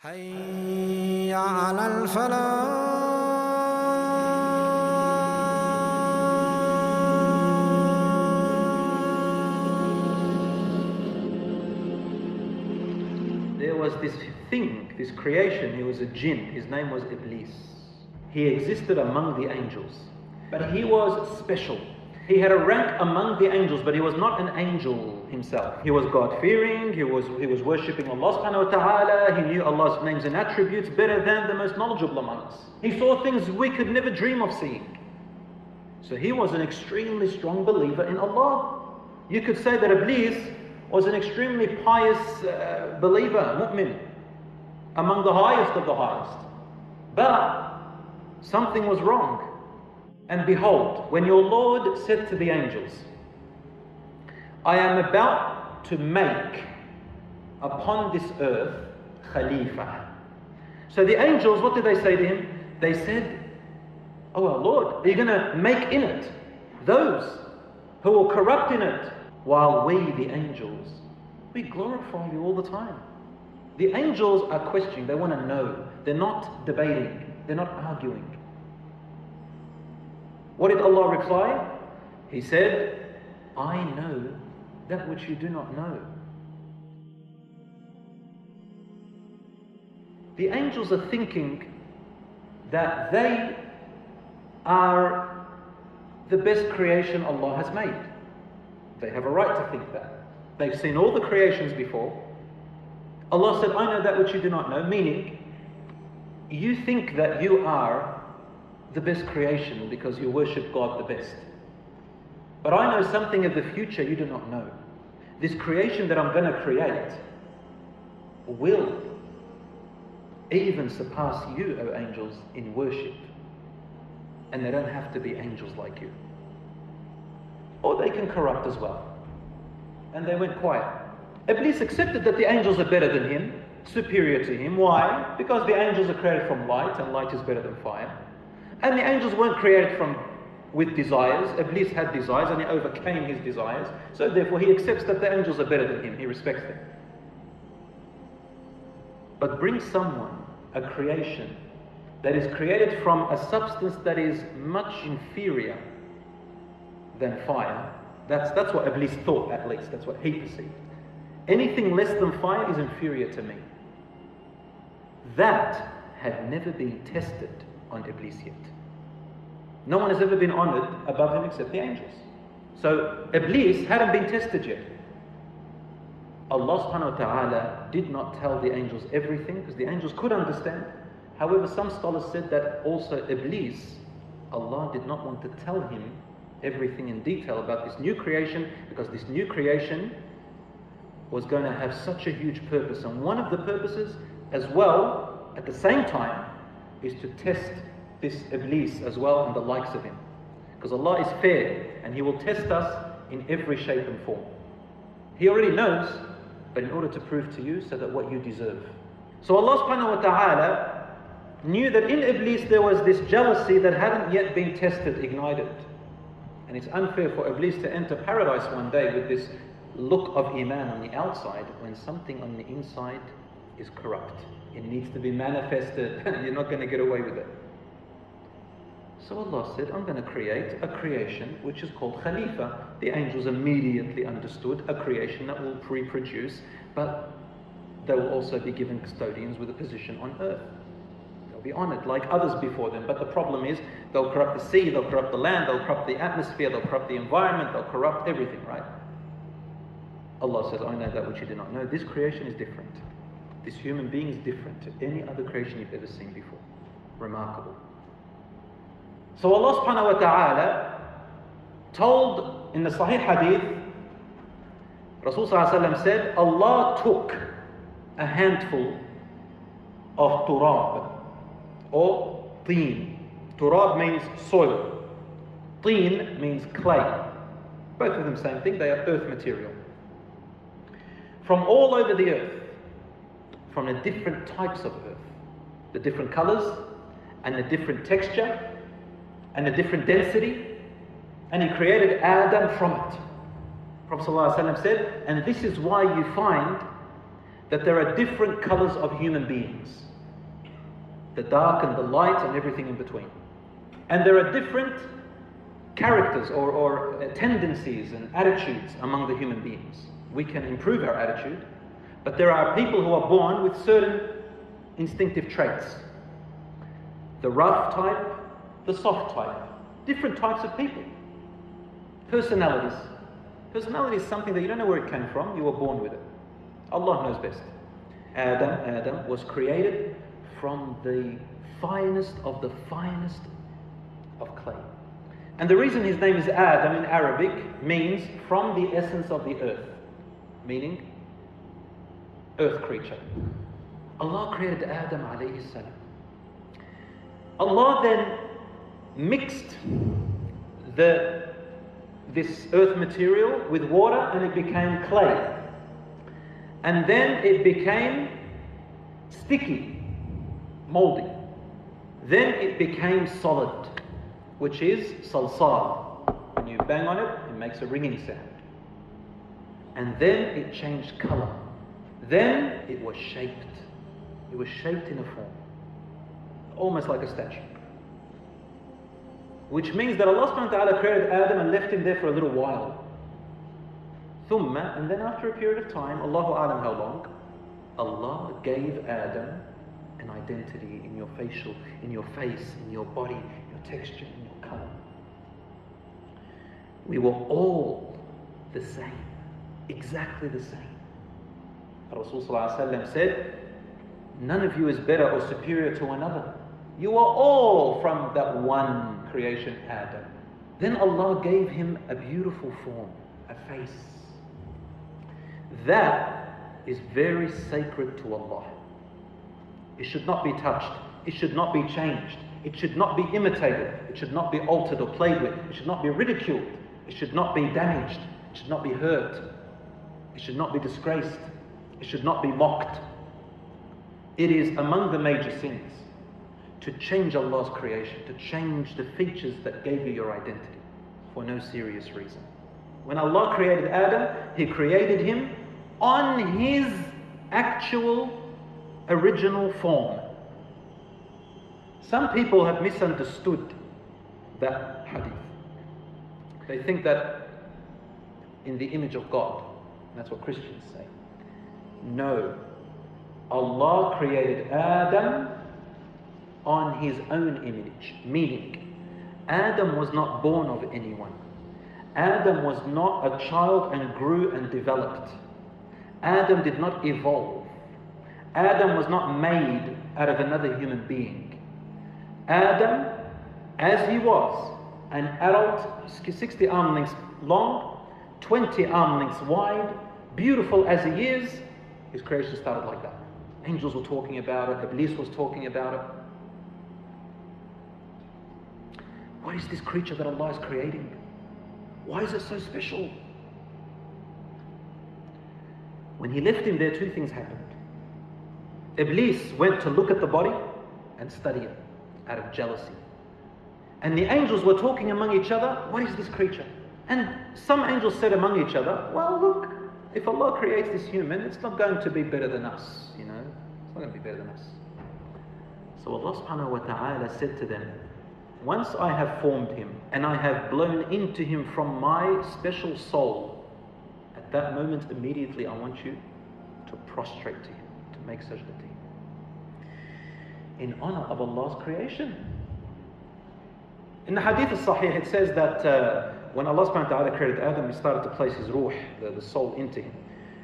حي على الفلاح There was this thing, this creation, he was a jinn, his name was Iblis. He existed among the angels, but he was special. He had a rank among the angels, but he was not an angel himself. He was God fearing, he was, he was worshipping Allah subhanahu wa ta'ala, he knew Allah's names and attributes better than the most knowledgeable among us. He saw things we could never dream of seeing. So he was an extremely strong believer in Allah. You could say that Iblis was an extremely pious uh, believer, mu'min, among the highest of the highest. But something was wrong. And behold, when your Lord said to the angels, I am about to make upon this earth Khalifa. So the angels, what did they say to him? They said, Oh our Lord, are you going to make in it those who will corrupt in it? While we, the angels, we glorify you all the time. The angels are questioning, they want to know. They're not debating, they're not arguing. What did Allah reply? He said, I know that which you do not know. The angels are thinking that they are the best creation Allah has made. They have a right to think that. They've seen all the creations before. Allah said, I know that which you do not know, meaning you think that you are the best creation because you worship God the best. But I know something of the future you do not know. This creation that I'm going to create will even surpass you, O angels, in worship. And they don't have to be angels like you. Or they can corrupt as well. And they went quiet. Iblis accepted that the angels are better than him, superior to him. Why? Because the angels are created from light, and light is better than fire. And the angels weren't created from with desires. Iblis had desires and he overcame his desires. So therefore he accepts that the angels are better than him. He respects them. But bring someone, a creation, that is created from a substance that is much inferior than fire. That's, that's what Iblis thought, at least. That's what he perceived. Anything less than fire is inferior to me. That had never been tested on Iblis yet. No one has ever been honored above him except the angels. So Iblis hadn't been tested yet. Allah subhanahu wa ta'ala did not tell the angels everything because the angels could understand. However, some scholars said that also Iblis, Allah did not want to tell him everything in detail about this new creation because this new creation was going to have such a huge purpose. And one of the purposes, as well, at the same time, is to test this Iblis as well and the likes of him. Because Allah is fair and He will test us in every shape and form. He already knows, but in order to prove to you so that what you deserve. So Allah subhanahu wa ta'ala knew that in Iblis there was this jealousy that hadn't yet been tested, ignited. And it's unfair for Iblis to enter paradise one day with this look of Iman on the outside when something on the inside is corrupt. It needs to be manifested. You're not going to get away with it. So Allah said, I'm going to create a creation which is called Khalifa. The angels immediately understood a creation that will reproduce, but they will also be given custodians with a position on earth. They'll be honored like others before them. But the problem is, they'll corrupt the sea, they'll corrupt the land, they'll corrupt the atmosphere, they'll corrupt the environment, they'll corrupt everything, right? Allah says, I know that which you do not know. This creation is different. This human being is different to any other creation you've ever seen before. Remarkable. So Allah subhanahu wa ta'ala told in the Sahih Hadith, Rasul said, Allah took a handful of turab or teen. Turab means soil. Teen means clay. Both of them same thing, they are earth material. From all over the earth, from the different types of earth, the different colors and the different texture and a different density, and he created Adam from it. Prophet ﷺ said, and this is why you find that there are different colors of human beings the dark and the light and everything in between. And there are different characters or, or tendencies and attitudes among the human beings. We can improve our attitude, but there are people who are born with certain instinctive traits the rough type, the soft type, different types of people. Personalities. Personality is something that you don't know where it came from, you were born with it. Allah knows best. Adam, Adam was created from the finest of the finest of clay. And the reason his name is Adam in Arabic means from the essence of the earth, meaning earth creature. Allah created Adam alayhi salam. Allah then mixed the, this earth material with water and it became clay. And then it became sticky, moldy. Then it became solid, which is salsal. When you bang on it, it makes a ringing sound. And then it changed color. Then it was shaped. It was shaped in a form, almost like a statue. Which means that Allah subhanahu wa ta'ala created Adam and left him there for a little while. Thumma, and then after a period of time, Allahu Alam how long, Allah gave Adam an identity in your facial, in your face, in your body, your texture, in your color. We were all the same, exactly the same. Rasulullah said, None of you is better or superior to another. You are all from that one creation, Adam. Then Allah gave him a beautiful form, a face. That is very sacred to Allah. It should not be touched. It should not be changed. It should not be imitated. It should not be altered or played with. It should not be ridiculed. It should not be damaged. It should not be hurt. It should not be disgraced. It should not be mocked. It is among the major sins to change Allah's creation, to change the features that gave you your identity for no serious reason. When Allah created Adam, He created him on his actual original form. Some people have misunderstood that hadith. They think that in the image of God, that's what Christians say. No. Allah created Adam on his own image, meaning Adam was not born of anyone. Adam was not a child and grew and developed. Adam did not evolve. Adam was not made out of another human being. Adam, as he was, an adult, 60 arm lengths long, 20 arm lengths wide, beautiful as he is, his creation started like that. Angels were talking about it, Iblis was talking about it. What is this creature that Allah is creating? Why is it so special? When he left him there, two things happened. Iblis went to look at the body and study it out of jealousy. And the angels were talking among each other, what is this creature? And some angels said among each other, well, look, if Allah creates this human, it's not going to be better than us, you know? It's not going to be better than us. So Allah subhanahu wa ta'ala said to them, once I have formed him and I have blown into him from my special soul, at that moment immediately I want you to prostrate to him, to make sajda to him. In honor of Allah's creation. In the hadith al-sahih it says that uh, when Allah subhanahu wa ta'ala created Adam, he started to place his ruh, the, the soul, into him.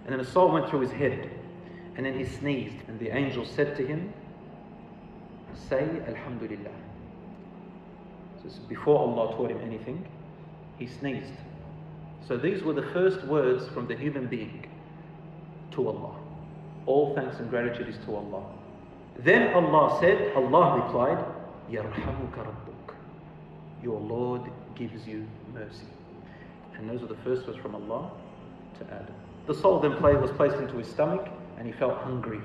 And then the soul went through his head. And then he sneezed. And the angel said to him, Say Alhamdulillah. So before Allah taught him anything, he sneezed. So these were the first words from the human being to Allah. All thanks and gratitude is to Allah. Then Allah said, Allah replied, يَرْحَمُكَ رَبُّكَ Your Lord gives you mercy. And those were the first words from Allah to Adam. The soul then was placed into his stomach and he felt hungry.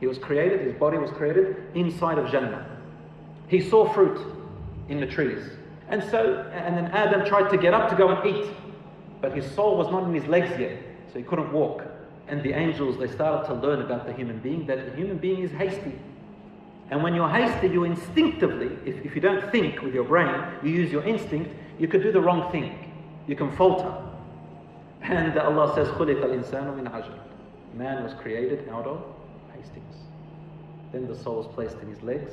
He was created, his body was created inside of Jannah. He saw fruit in the trees. And so, and then Adam tried to get up to go and eat, but his soul was not in his legs yet, so he couldn't walk. and the angels, they started to learn about the human being that the human being is hasty. And when you're hasty, you instinctively, if, if you don't think with your brain, you use your instinct, you could do the wrong thing. You can falter. And Allah says, خُلِقَ الْإِنسَانُ مِنْ عَجْلٍ Man was created out of hastiness. Then the soul is placed in his legs,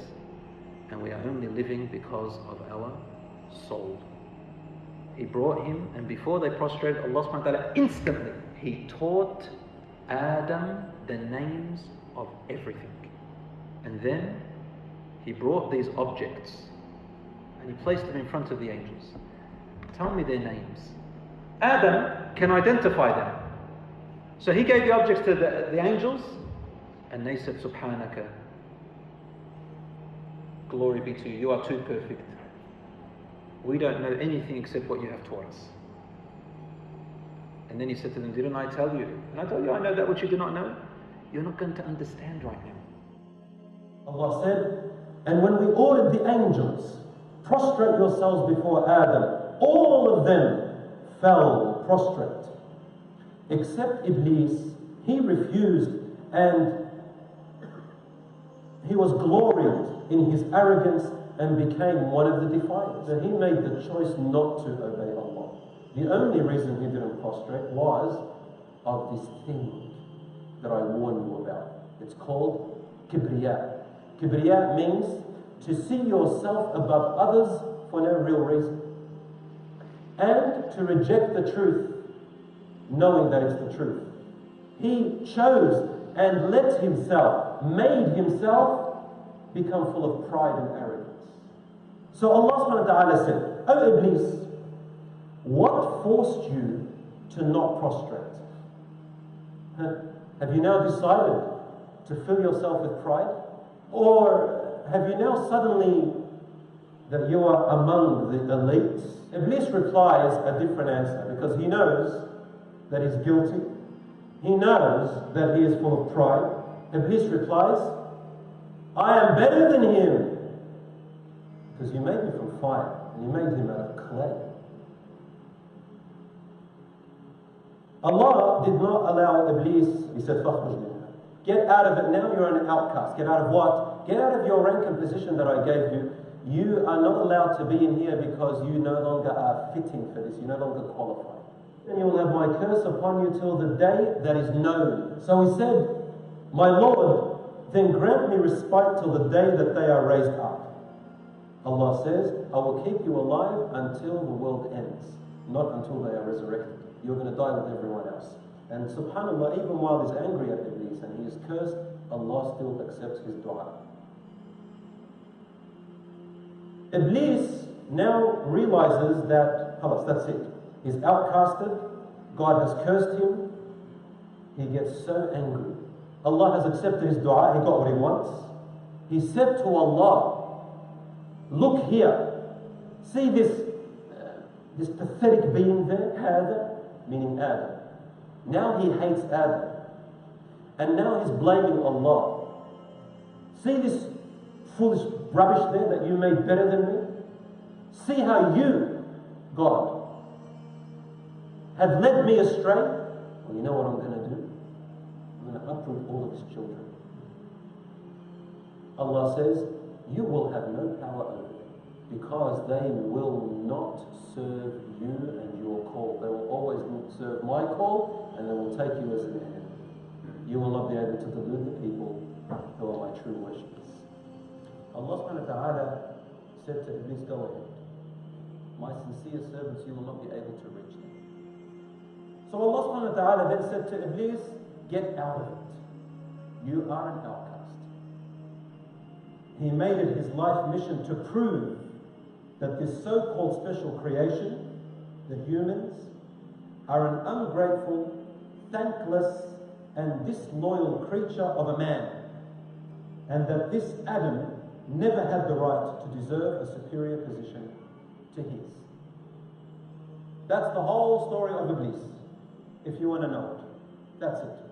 and we are only living because of our soul. He brought him, and before they prostrated, Allah subhanahu wa ta'ala instantly, He taught Adam the names of everything. And then he brought these objects and He placed them in front of the angels. Tell me their names. Adam can identify them. So he gave the objects to the, the angels, and they said, Subhanaka, glory be to you, you are too perfect. We don't know anything except what you have taught us. And then he said to them, Didn't I tell you? And I tell you, I know that which you do not know. You're not going to understand right now. Allah said, And when we ordered the angels, prostrate yourselves before Adam, all of them fell prostrate. Except Iblis, he refused and he was gloried in his arrogance and became one of the defiant. So he made the choice not to obey Allah. The only reason he didn't prostrate was of this thing that I warn you about. It's called kibriya. Kibriya means to see yourself above others for no real reason. And to reject the truth, knowing that it's the truth. He chose and let himself, made himself become full of pride and arrogance. So Allah subhanahu wa ta'ala said, O Iblis, what forced you to not prostrate? Have you now decided to fill yourself with pride? Or have you now suddenly that you are among the elites? Iblis replies a different answer because he knows that he's guilty. He knows that he is full of pride. Iblis replies, I am better than him because you made me from fire and you made him out of clay. Allah did not allow Iblis, he said, Get out of it now, you're an outcast. Get out of what? Get out of your rank and position that I gave you. You are not allowed to be in here because you no longer are fitting for this. You no longer qualify. And you will have my curse upon you till the day that is known. So he said, My Lord, then grant me respite till the day that they are raised up. Allah says, I will keep you alive until the world ends, not until they are resurrected. You're going to die with everyone else. And subhanAllah, even while he's angry at Iblis and he is cursed, Allah still accepts his dua. Iblis now realizes that, oh, that's it. He's outcasted, God has cursed him. He gets so angry. Allah has accepted his dua, he got what he wants. He said to Allah, Look here. See this, uh, this pathetic being there, Adam, meaning Adam. Now he hates Adam. And now he's blaming Allah. See this foolish rubbish there that you made better than me? See how you, God, have led me astray? Well, you know what I'm going to do? I'm going to uproot all of his children. Allah says, you will have no power over because they will not serve you and your call. They will always serve my call and they will take you as an enemy. You will not be able to delude the people who are my true worshippers. Allah subhanahu wa ta'ala said to Iblis, go ahead. My sincere servants, you will not be able to reach them. So Allah subhanahu wa ta'ala then said to Iblis, get out of it. You are an outcast. He made it his life mission to prove that this so called special creation, the humans, are an ungrateful, thankless, and disloyal creature of a man, and that this Adam never had the right to deserve a superior position to his. That's the whole story of Iblis, if you want to know it. That's it.